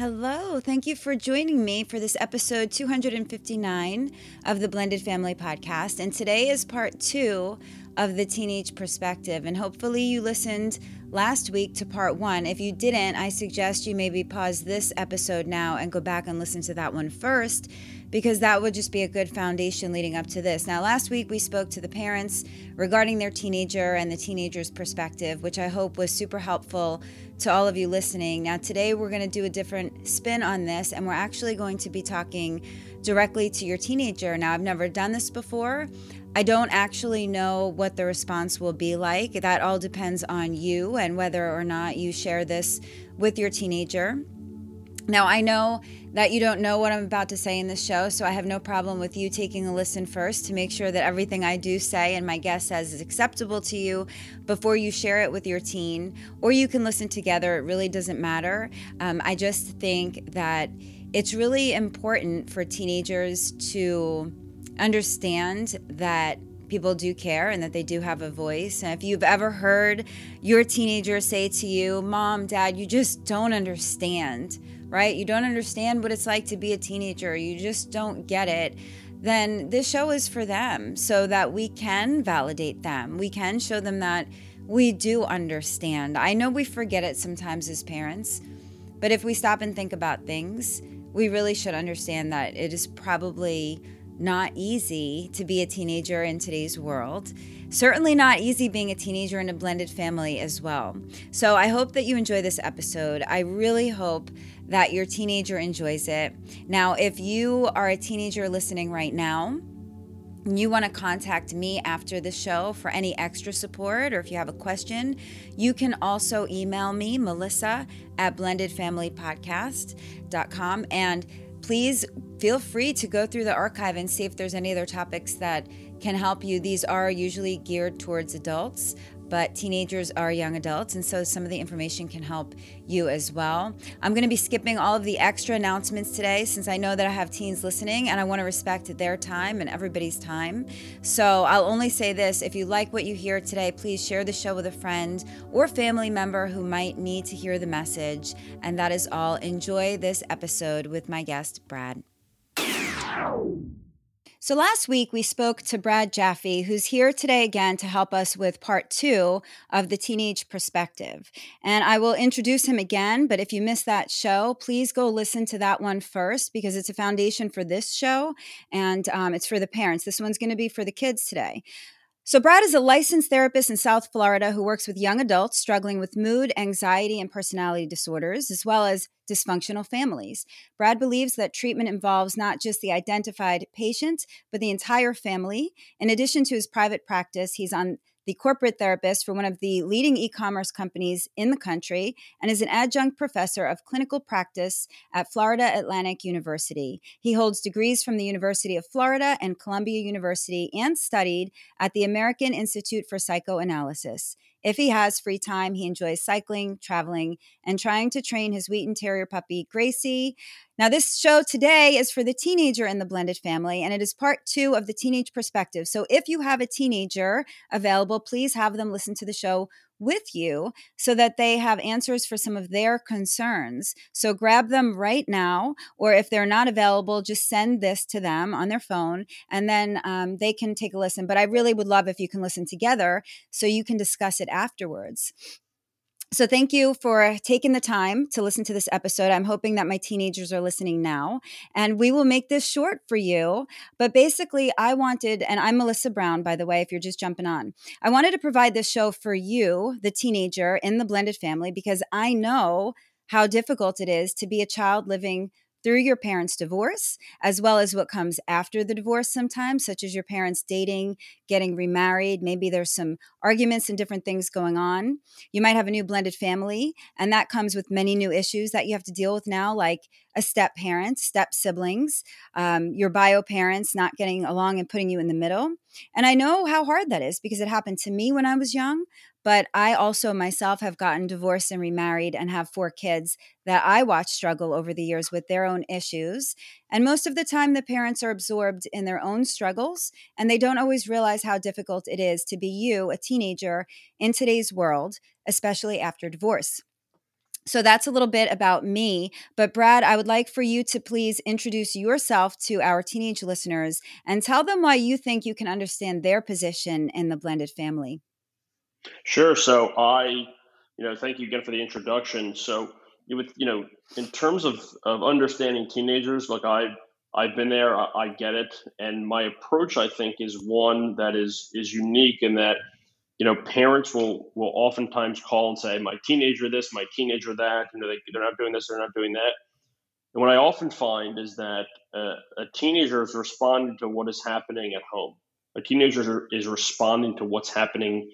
Hello, thank you for joining me for this episode 259 of the Blended Family Podcast. And today is part two of the teenage perspective. And hopefully, you listened last week to part one. If you didn't, I suggest you maybe pause this episode now and go back and listen to that one first because that would just be a good foundation leading up to this. Now, last week we spoke to the parents regarding their teenager and the teenager's perspective, which I hope was super helpful to all of you listening. Now, today we're going to do a different spin on this, and we're actually going to be talking directly to your teenager. Now, I've never done this before. I don't actually know what the response will be like. That all depends on you and whether or not you share this with your teenager. Now, I know that you don't know what I'm about to say in this show, so I have no problem with you taking a listen first to make sure that everything I do say and my guest says is acceptable to you before you share it with your teen. Or you can listen together, it really doesn't matter. Um, I just think that it's really important for teenagers to understand that people do care and that they do have a voice. And if you've ever heard your teenager say to you, Mom, Dad, you just don't understand, right? You don't understand what it's like to be a teenager, you just don't get it. Then this show is for them so that we can validate them. We can show them that we do understand. I know we forget it sometimes as parents, but if we stop and think about things, we really should understand that it is probably not easy to be a teenager in today's world. Certainly not easy being a teenager in a blended family as well. So I hope that you enjoy this episode. I really hope that your teenager enjoys it. Now, if you are a teenager listening right now, you want to contact me after the show for any extra support or if you have a question, you can also email me, Melissa at blendedfamilypodcast.com. And please feel free to go through the archive and see if there's any other topics that can help you. These are usually geared towards adults, but teenagers are young adults, and so some of the information can help you as well. I'm going to be skipping all of the extra announcements today since I know that I have teens listening and I want to respect their time and everybody's time. So I'll only say this if you like what you hear today, please share the show with a friend or family member who might need to hear the message. And that is all. Enjoy this episode with my guest, Brad. So last week we spoke to Brad Jaffe, who's here today again to help us with part two of the teenage perspective. And I will introduce him again, but if you missed that show, please go listen to that one first because it's a foundation for this show and um, it's for the parents. This one's going to be for the kids today. So, Brad is a licensed therapist in South Florida who works with young adults struggling with mood, anxiety, and personality disorders, as well as dysfunctional families. Brad believes that treatment involves not just the identified patient, but the entire family. In addition to his private practice, he's on the corporate therapist for one of the leading e commerce companies in the country, and is an adjunct professor of clinical practice at Florida Atlantic University. He holds degrees from the University of Florida and Columbia University and studied at the American Institute for Psychoanalysis. If he has free time, he enjoys cycling, traveling, and trying to train his Wheaten Terrier puppy, Gracie. Now, this show today is for the teenager in the blended family, and it is part two of the teenage perspective. So, if you have a teenager available, please have them listen to the show with you so that they have answers for some of their concerns. So grab them right now, or if they're not available, just send this to them on their phone and then um, they can take a listen. But I really would love if you can listen together so you can discuss it afterwards. So, thank you for taking the time to listen to this episode. I'm hoping that my teenagers are listening now, and we will make this short for you. But basically, I wanted, and I'm Melissa Brown, by the way, if you're just jumping on, I wanted to provide this show for you, the teenager in the blended family, because I know how difficult it is to be a child living through your parents' divorce, as well as what comes after the divorce sometimes, such as your parents dating, getting remarried. Maybe there's some arguments and different things going on. You might have a new blended family, and that comes with many new issues that you have to deal with now, like a step parent, step siblings, um, your bio parents not getting along and putting you in the middle. And I know how hard that is because it happened to me when I was young. But I also myself have gotten divorced and remarried and have four kids that I watch struggle over the years with their own issues. And most of the time, the parents are absorbed in their own struggles and they don't always realize how difficult it is to be you, a teenager, in today's world, especially after divorce. So that's a little bit about me. But Brad, I would like for you to please introduce yourself to our teenage listeners and tell them why you think you can understand their position in the blended family. Sure. So I, you know, thank you again for the introduction. So you with you know, in terms of of understanding teenagers, like I I've been there, I, I get it, and my approach I think is one that is is unique in that you know parents will will oftentimes call and say my teenager this, my teenager that. You know, they, they're not doing this, they're not doing that. And what I often find is that uh, a teenager is responding to what is happening at home. A teenager is responding to what's happening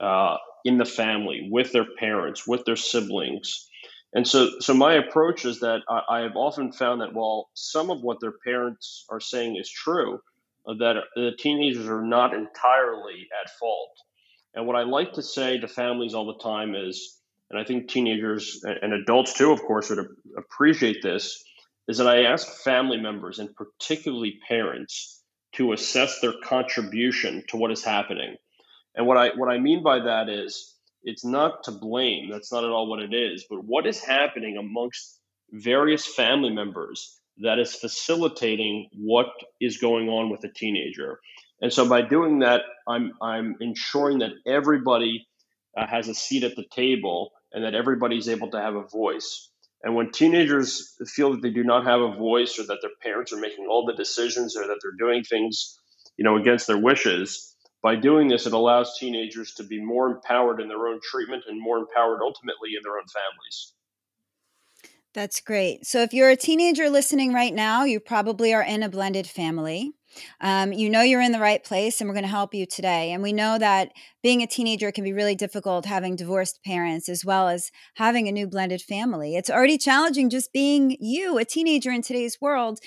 uh, in the family with their parents, with their siblings. And so, so my approach is that I, I have often found that while some of what their parents are saying is true, uh, that the teenagers are not entirely at fault. And what I like to say to families all the time is, and I think teenagers and adults too, of course, would appreciate this, is that I ask family members and particularly parents to assess their contribution to what is happening. And what I what I mean by that is it's not to blame. That's not at all what it is. But what is happening amongst various family members that is facilitating what is going on with a teenager. And so by doing that, I'm I'm ensuring that everybody uh, has a seat at the table and that everybody's able to have a voice. And when teenagers feel that they do not have a voice or that their parents are making all the decisions or that they're doing things, you know, against their wishes, by doing this, it allows teenagers to be more empowered in their own treatment and more empowered ultimately in their own families. That's great. So, if you're a teenager listening right now, you probably are in a blended family. Um, you know you're in the right place, and we're going to help you today. And we know that being a teenager can be really difficult having divorced parents as well as having a new blended family. It's already challenging just being you, a teenager in today's world.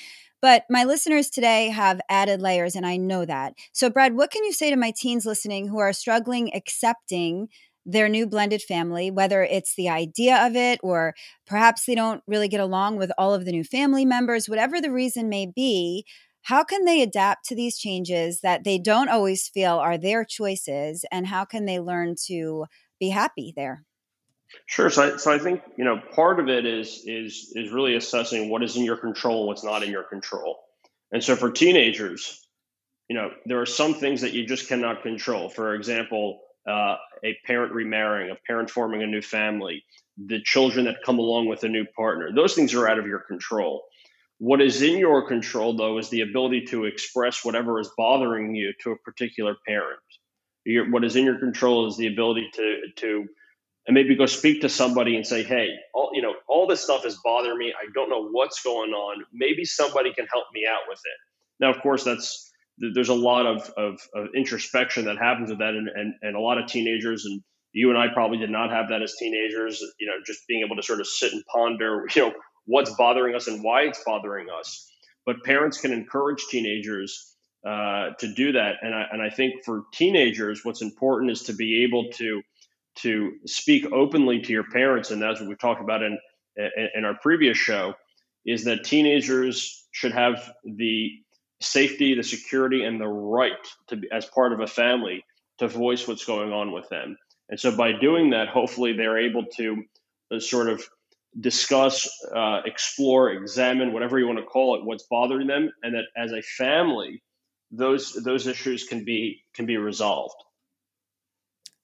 But my listeners today have added layers, and I know that. So, Brad, what can you say to my teens listening who are struggling accepting their new blended family, whether it's the idea of it or perhaps they don't really get along with all of the new family members, whatever the reason may be? How can they adapt to these changes that they don't always feel are their choices? And how can they learn to be happy there? Sure. So I, so I think you know part of it is is is really assessing what is in your control and what's not in your control. And so for teenagers, you know there are some things that you just cannot control. For example, uh, a parent remarrying, a parent forming a new family, the children that come along with a new partner. Those things are out of your control. What is in your control, though, is the ability to express whatever is bothering you to a particular parent. Your, what is in your control is the ability to to and maybe go speak to somebody and say, hey, all you know, all this stuff is bothering me. I don't know what's going on. Maybe somebody can help me out with it. Now, of course, that's there's a lot of, of, of introspection that happens with that, and, and, and a lot of teenagers and you and I probably did not have that as teenagers. You know, just being able to sort of sit and ponder, you know, what's bothering us and why it's bothering us. But parents can encourage teenagers uh, to do that, and I, and I think for teenagers, what's important is to be able to to speak openly to your parents, and that's what we talked about in in our previous show, is that teenagers should have the safety, the security, and the right to be as part of a family to voice what's going on with them. And so by doing that, hopefully they're able to uh, sort of discuss, uh, explore, examine, whatever you want to call it, what's bothering them, and that as a family, those those issues can be can be resolved.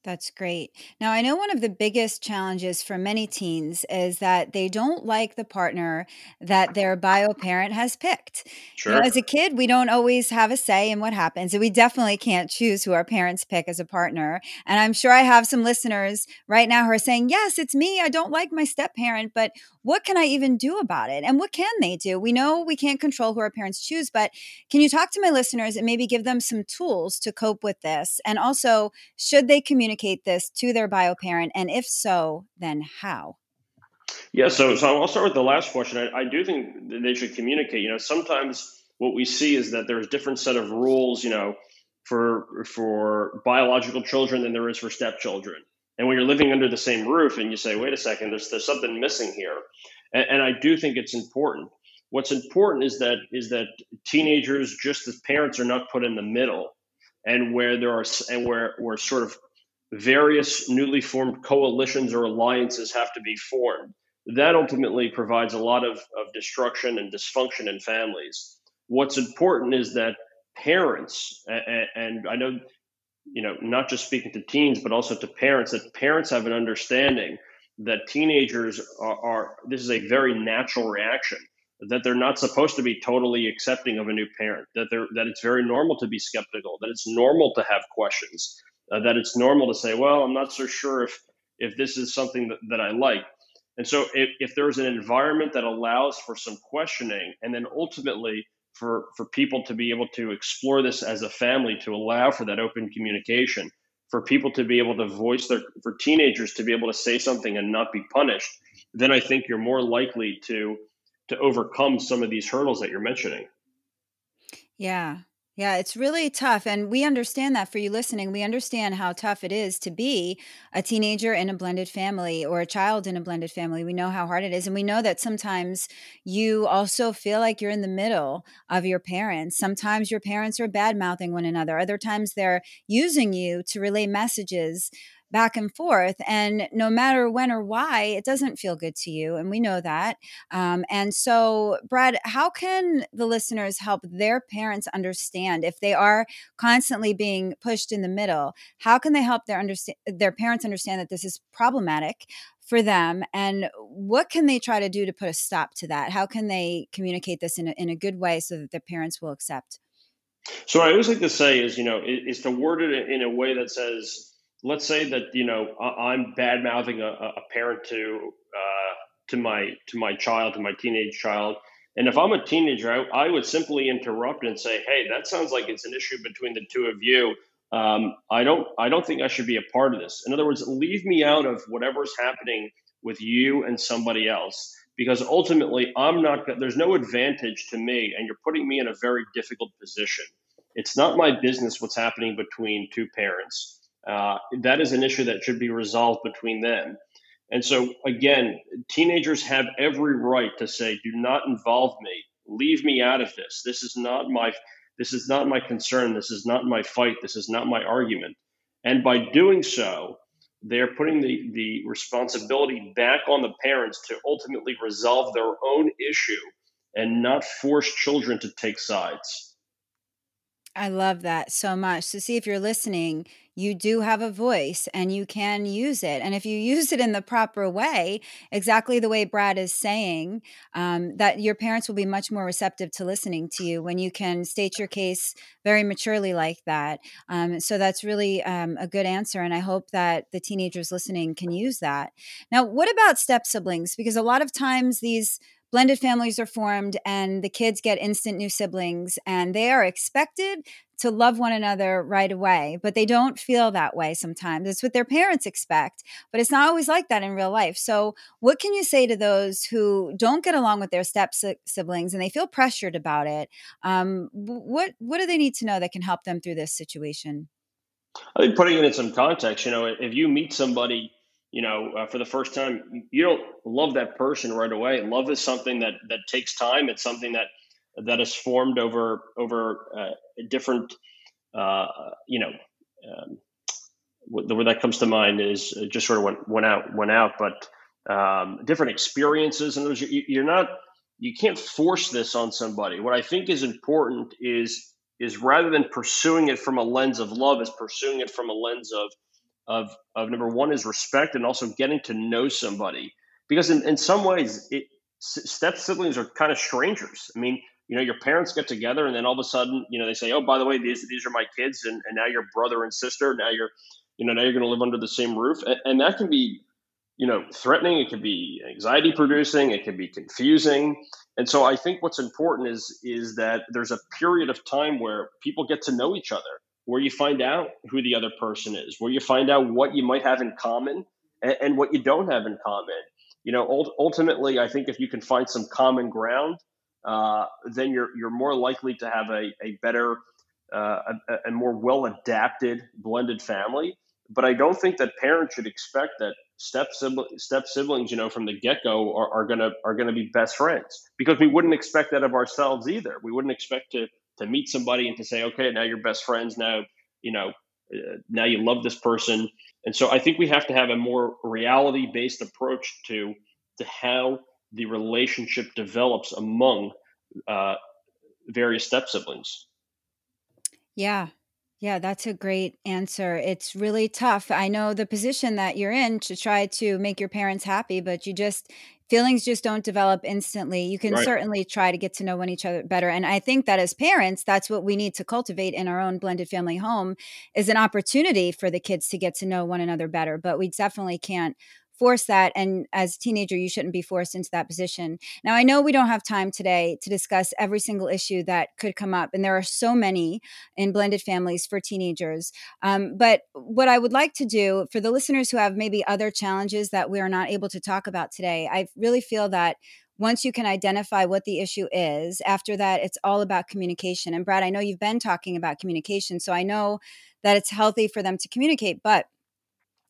That's great. Now, I know one of the biggest challenges for many teens is that they don't like the partner that their bio parent has picked. You know, Sure. as a kid, we don't always have a say in what happens, and we definitely can't choose who our parents pick as a partner. And I'm sure I have some listeners right now who are saying, Yes, it's me. I don't like my step parent, but what can I even do about it? And what can they do? We know we can't control who our parents choose, but can you talk to my listeners and maybe give them some tools to cope with this? And also, should they communicate this to their bio parent? And if so, then how? Yeah, so so I'll start with the last question. I, I do think they should communicate. You know, sometimes what we see is that there's different set of rules. You know, for for biological children than there is for stepchildren. And when you're living under the same roof, and you say, "Wait a second, there's there's something missing here," and, and I do think it's important. What's important is that is that teenagers, just as parents, are not put in the middle, and where there are and where where sort of various newly formed coalitions or alliances have to be formed. That ultimately provides a lot of, of destruction and dysfunction in families. What's important is that parents, and, I know, you know, not just speaking to teens, but also to parents, that parents have an understanding that teenagers are, are this is a very natural reaction that they're not supposed to be totally accepting of a new parent that they're that it's very normal to be skeptical that it's normal to have questions uh, that it's normal to say, well, I'm not so sure if if this is something that, that I like. And so if, if there's an environment that allows for some questioning and then ultimately for, for people to be able to explore this as a family to allow for that open communication, for people to be able to voice their for teenagers to be able to say something and not be punished, then I think you're more likely to to overcome some of these hurdles that you're mentioning. Yeah. Yeah, it's really tough. And we understand that for you listening. We understand how tough it is to be a teenager in a blended family or a child in a blended family. We know how hard it is. And we know that sometimes you also feel like you're in the middle of your parents. Sometimes your parents are bad mouthing one another, other times they're using you to relay messages back and forth. And no matter when or why, it doesn't feel good to you. And we know that. Um, and so, Brad, how can the listeners help their parents understand if they are constantly being pushed in the middle? How can they help their understand their parents understand that this is problematic for them? And what can they try to do to put a stop to that? How can they communicate this in a, in a good way so that their parents will accept? So I always like to say is, you know, is to word it in a way that says, let's say that you know I'm bad mouthing a, a parent to uh, to my to my child, to my teenage child, and if I'm a teenager, I, I, would simply interrupt and say, "Hey, that sounds like it's an issue between the two of you. Um, I don't I don't think I should be a part of this. In other words, leave me out of whatever's happening with you and somebody else." Because ultimately, I'm not. There's no advantage to me, and you're putting me in a very difficult position. It's not my business what's happening between two parents uh, that is an issue that should be resolved between them. And so, again, teenagers have every right to say, "Do not involve me. Leave me out of this. This is not my this is not my concern. This is not my fight. This is not my argument." And by doing so, they're putting the, the responsibility back on the parents to ultimately resolve their own issue and not force children to take sides. I love that so much. So, see if you're listening, you do have a voice and you can use it. And if you use it in the proper way, exactly the way Brad is saying, um, that your parents will be much more receptive to listening to you when you can state your case very maturely like that. Um, so, that's really um, a good answer. And I hope that the teenagers listening can use that. Now, what about step siblings? Because a lot of times these blended families are formed and the kids get instant new siblings and they are expected to love one another right away but they don't feel that way sometimes. It's what their parents expect but it's not always like that in real life. So what can you say to those who don't get along with their step siblings and they feel pressured about it? Um, what what do they need to know that can help them through this situation? I think putting it in some context you know if you meet somebody you know, uh, for the first time, you don't love that person right away. Love is something that that takes time. It's something that that is formed over over uh, different, uh, you know, um, the word that comes to mind is just sort of went went out went out, but um, different experiences and those you're not you can't force this on somebody. What I think is important is is rather than pursuing it from a lens of love, is pursuing it from a lens of of of number one is respect and also getting to know somebody because in, in some ways it step siblings are kind of strangers. I mean, you know, your parents get together and then all of a sudden, you know, they say, oh, by the way, these these are my kids, and, and now you're brother and sister. Now you're, you know, now you're going to live under the same roof, and, and that can be, you know, threatening. It can be anxiety producing. It can be confusing. And so I think what's important is is that there's a period of time where people get to know each other, where you find out who the other person is, where you find out what you might have in common and, and what you don't have in common you know, ultimately, I think if you can find some common ground, uh, then you're you're more likely to have a a better, uh, more well adapted blended family. But I don't think that parents should expect that step step siblings, you know, from the get go are, are gonna are gonna be best friends because we wouldn't expect that of ourselves either. We wouldn't expect to to meet somebody and to say, okay, now you're best friends. Now you know, uh, now you love this person and so I think we have to have a more reality based approach to to how the relationship develops among uh, various step siblings. Yeah. Yeah, that's a great answer. It's really tough. I know the position that you're in to try to make your parents happy, but you just feelings just don't develop instantly. You can right. certainly try to get to know one each other better. And I think that as parents, that's what we need to cultivate in our own blended family home is an opportunity for the kids to get to know one another better. But we definitely can't force that and as a teenager you shouldn't be forced into that position. Now i know we don't have time today to discuss every single issue that could come up and there are so many in blended families for teenagers um, but what i would like to do for the listeners who have maybe other challenges that we are not able to talk about today i really feel that once you can identify what the issue is after that it's all about communication. And brad i know you've been talking about communication so i know that it's healthy for them to communicate but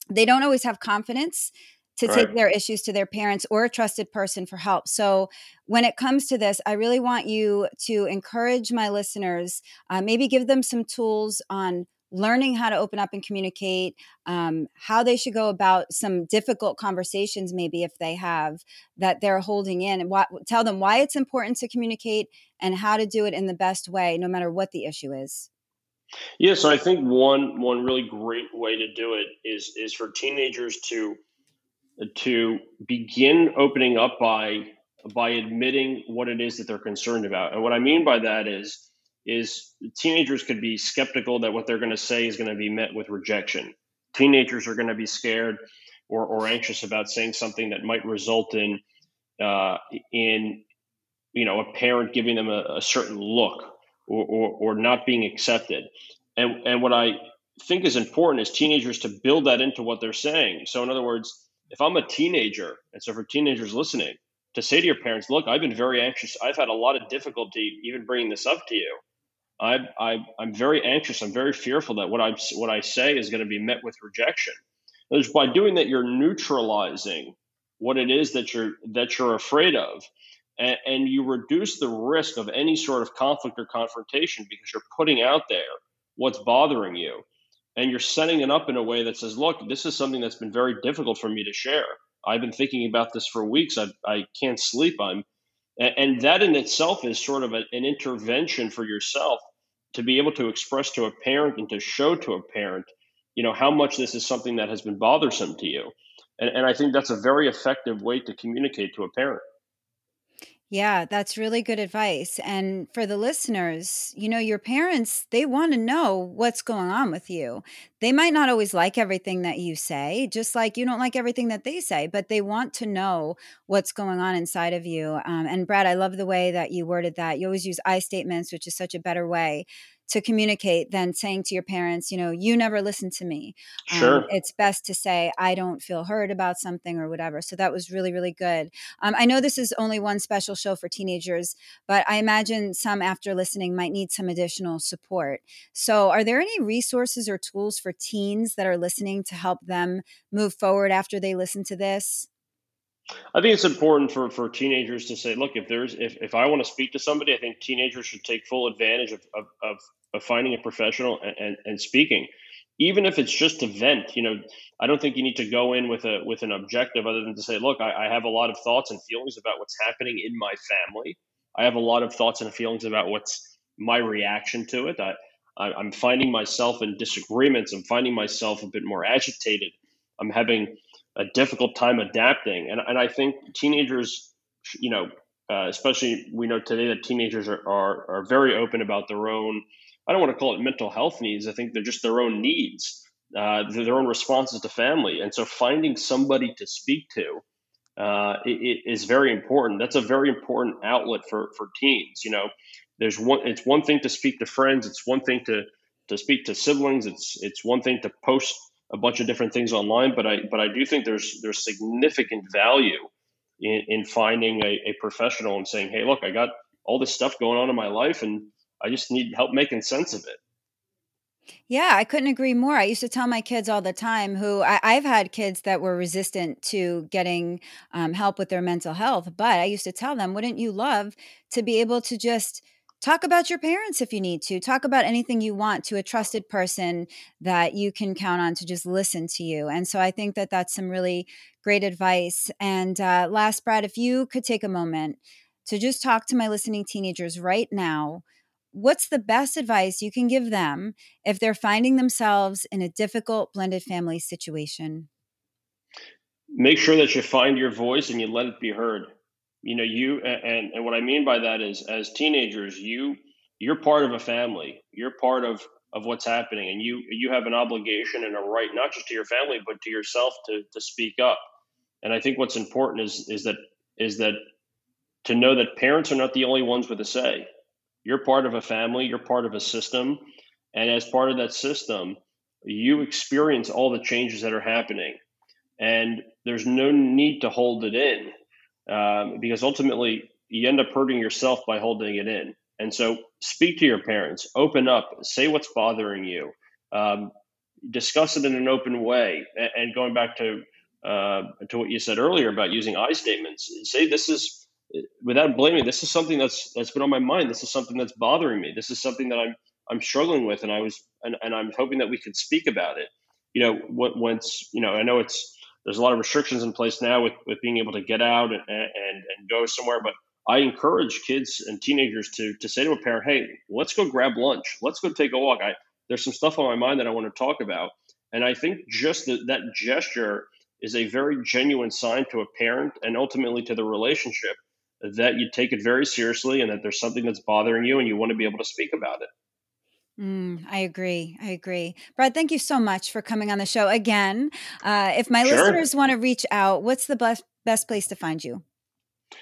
they don't always have confidence to right. take their issues to their parents or a trusted person for help. So, when it comes to this, I really want you to encourage my listeners, uh, maybe give them some tools on learning how to open up and communicate, um, how they should go about some difficult conversations, maybe if they have that they're holding in, and what, tell them why it's important to communicate and how to do it in the best way, no matter what the issue is. Yeah, so I think one one really great way to do it is is for teenagers to to begin opening up by by admitting what it is that they're concerned about. And what I mean by that is is teenagers could be skeptical that what they're going to say is going to be met with rejection. Teenagers are going to be scared or, or anxious about saying something that might result in uh, in you know a parent giving them a, a certain look or, or, or not being accepted. And and what I think is important is teenagers to build that into what they're saying. So in other words, if I'm a teenager, and so for teenagers listening, to say to your parents, look, I've been very anxious. I've had a lot of difficulty even bringing this up to you. I, I, I'm very anxious. I'm very fearful that what I what I say is going to be met with rejection. Because by doing that, you're neutralizing what it is that you're that you're afraid of, and, and you reduce the risk of any sort of conflict or confrontation because you're putting out there what's bothering you and you're setting it up in a way that says, look, this is something that's been very difficult for me to share. I've been thinking about this for weeks. I, I can't sleep. I'm, and that in itself is sort of a, an intervention for yourself to be able to express to a parent and to show to a parent, you know, how much this is something that has been bothersome to you. And, and I think that's a very effective way to communicate to a parent. Yeah, that's really good advice. And for the listeners, you know, your parents, they want to know what's going on with you. They might not always like everything that you say, just like you don't like everything that they say, but they want to know what's going on inside of you. Um, and Brad, I love the way that you worded that. You always use I statements, which is such a better way to communicate than saying to your parents, you know, you never listen to me. Um, sure. Um, it's best to say, I don't feel heard about something or whatever. So that was really, really good. Um, I know this is only one special show for teenagers, but I imagine some after listening might need some additional support. So are there any resources or tools for teens that are listening to help them move forward after they listen to this? I think it's important for, for teenagers to say, look, if there's if, if I want to speak to somebody, I think teenagers should take full advantage of, of, of, of finding a professional and, and, and, speaking. Even if it's just a vent, you know, I don't think you need to go in with a with an objective other than to say, look, I, I have a lot of thoughts and feelings about what's happening in my family. I have a lot of thoughts and feelings about what's my reaction to it. I, I, am finding myself in disagreements. I'm finding myself a bit more agitated. I'm having a difficult time adapting. And, and I think teenagers, you know, uh, especially we know today that teenagers are, are, are very open about their own, I don't want to call it mental health needs. I think they're just their own needs, uh, their own responses to family. And so finding somebody to speak to uh, it, it is very important. That's a very important outlet for, for teens. You know, there's one, it's one thing to speak to friends. It's one thing to, to speak to siblings. It's, it's one thing to post a bunch of different things online, but I but I do think there's there's significant value in, in finding a, a professional and saying, hey, look, I got all this stuff going on in my life, and I just need help making sense of it. Yeah, I couldn't agree more. I used to tell my kids all the time who I, have had kids that were resistant to getting um, help with their mental health, but I used to tell them, wouldn't you love to be able to just talk about your parents if you need to. Talk about anything you want to a trusted person that you can count on to just listen to you and so i think that that's some really great advice and uh, last brad if you could take a moment to just talk to my listening teenagers right now what's the best advice you can give them if they're finding themselves in a difficult blended family situation? Make sure that you find your voice and you let it be heard you know you and and what i mean by that is as teenagers you you're part of a family. You're part of of what's happening and you you have an obligation and a right not just to your family but to yourself to to speak up. And i think what's important is is that is that to know that parents are not the only ones with a say. You're part of a family you're part of a system and as part of that system you experience all the changes that are happening. And there's no need to hold it in um, because ultimately you end up hurting yourself by holding it in. And so speak to your parents, open up, say what's bothering you, um, discuss it in an open way. And, going back to uh, to what you said earlier about using I statements, say this is without blaming. This is something that's that's been on my mind. This is something that's bothering me. This is something that I'm I'm struggling with, and I was and, and I'm hoping that we could speak about it. You know, once you know, I know it's there's a lot of restrictions in place now with, with being able to get out and, and, and go somewhere. But I encourage kids and teenagers to, to say to a parent, hey, let's go grab lunch. Let's go take a walk. I, there's some stuff on my mind that I want to talk about. And I think just the, that gesture is a very genuine sign to a parent and ultimately to the relationship that you take it very seriously and that there's something that's bothering you and you want to be able to speak about it. Mm, I agree. I agree. Brad, thank you so much for coming on the show again. Uh, if my sure. listeners want to reach out, what's the best, best place to find you?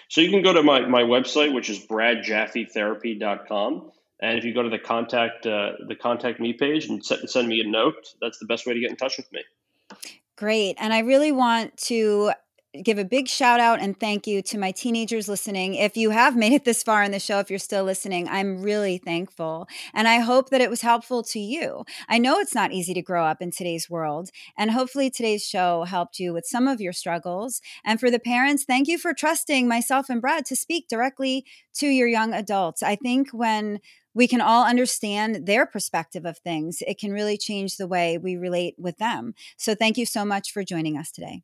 So you can go to my, my website, which is bradjaffetherapy.com. And if you go to the contact uh, the contact me page and send me a note, that's the best way to get in touch with me. Great. And I really want to give a big shout out and thank you to my teenagers listening. If you have made it this far in the show, if you're still listening, I'm really thankful. And I hope that it was helpful to you. I know it's not easy to grow up in today's world. And hopefully today's show helped you with some of your struggles. And for the parents, thank you for trusting myself and Brad to speak directly to your young adults. I think when we can all understand their perspective of things, it can really change the way we relate with them. So thank you so much for joining us today.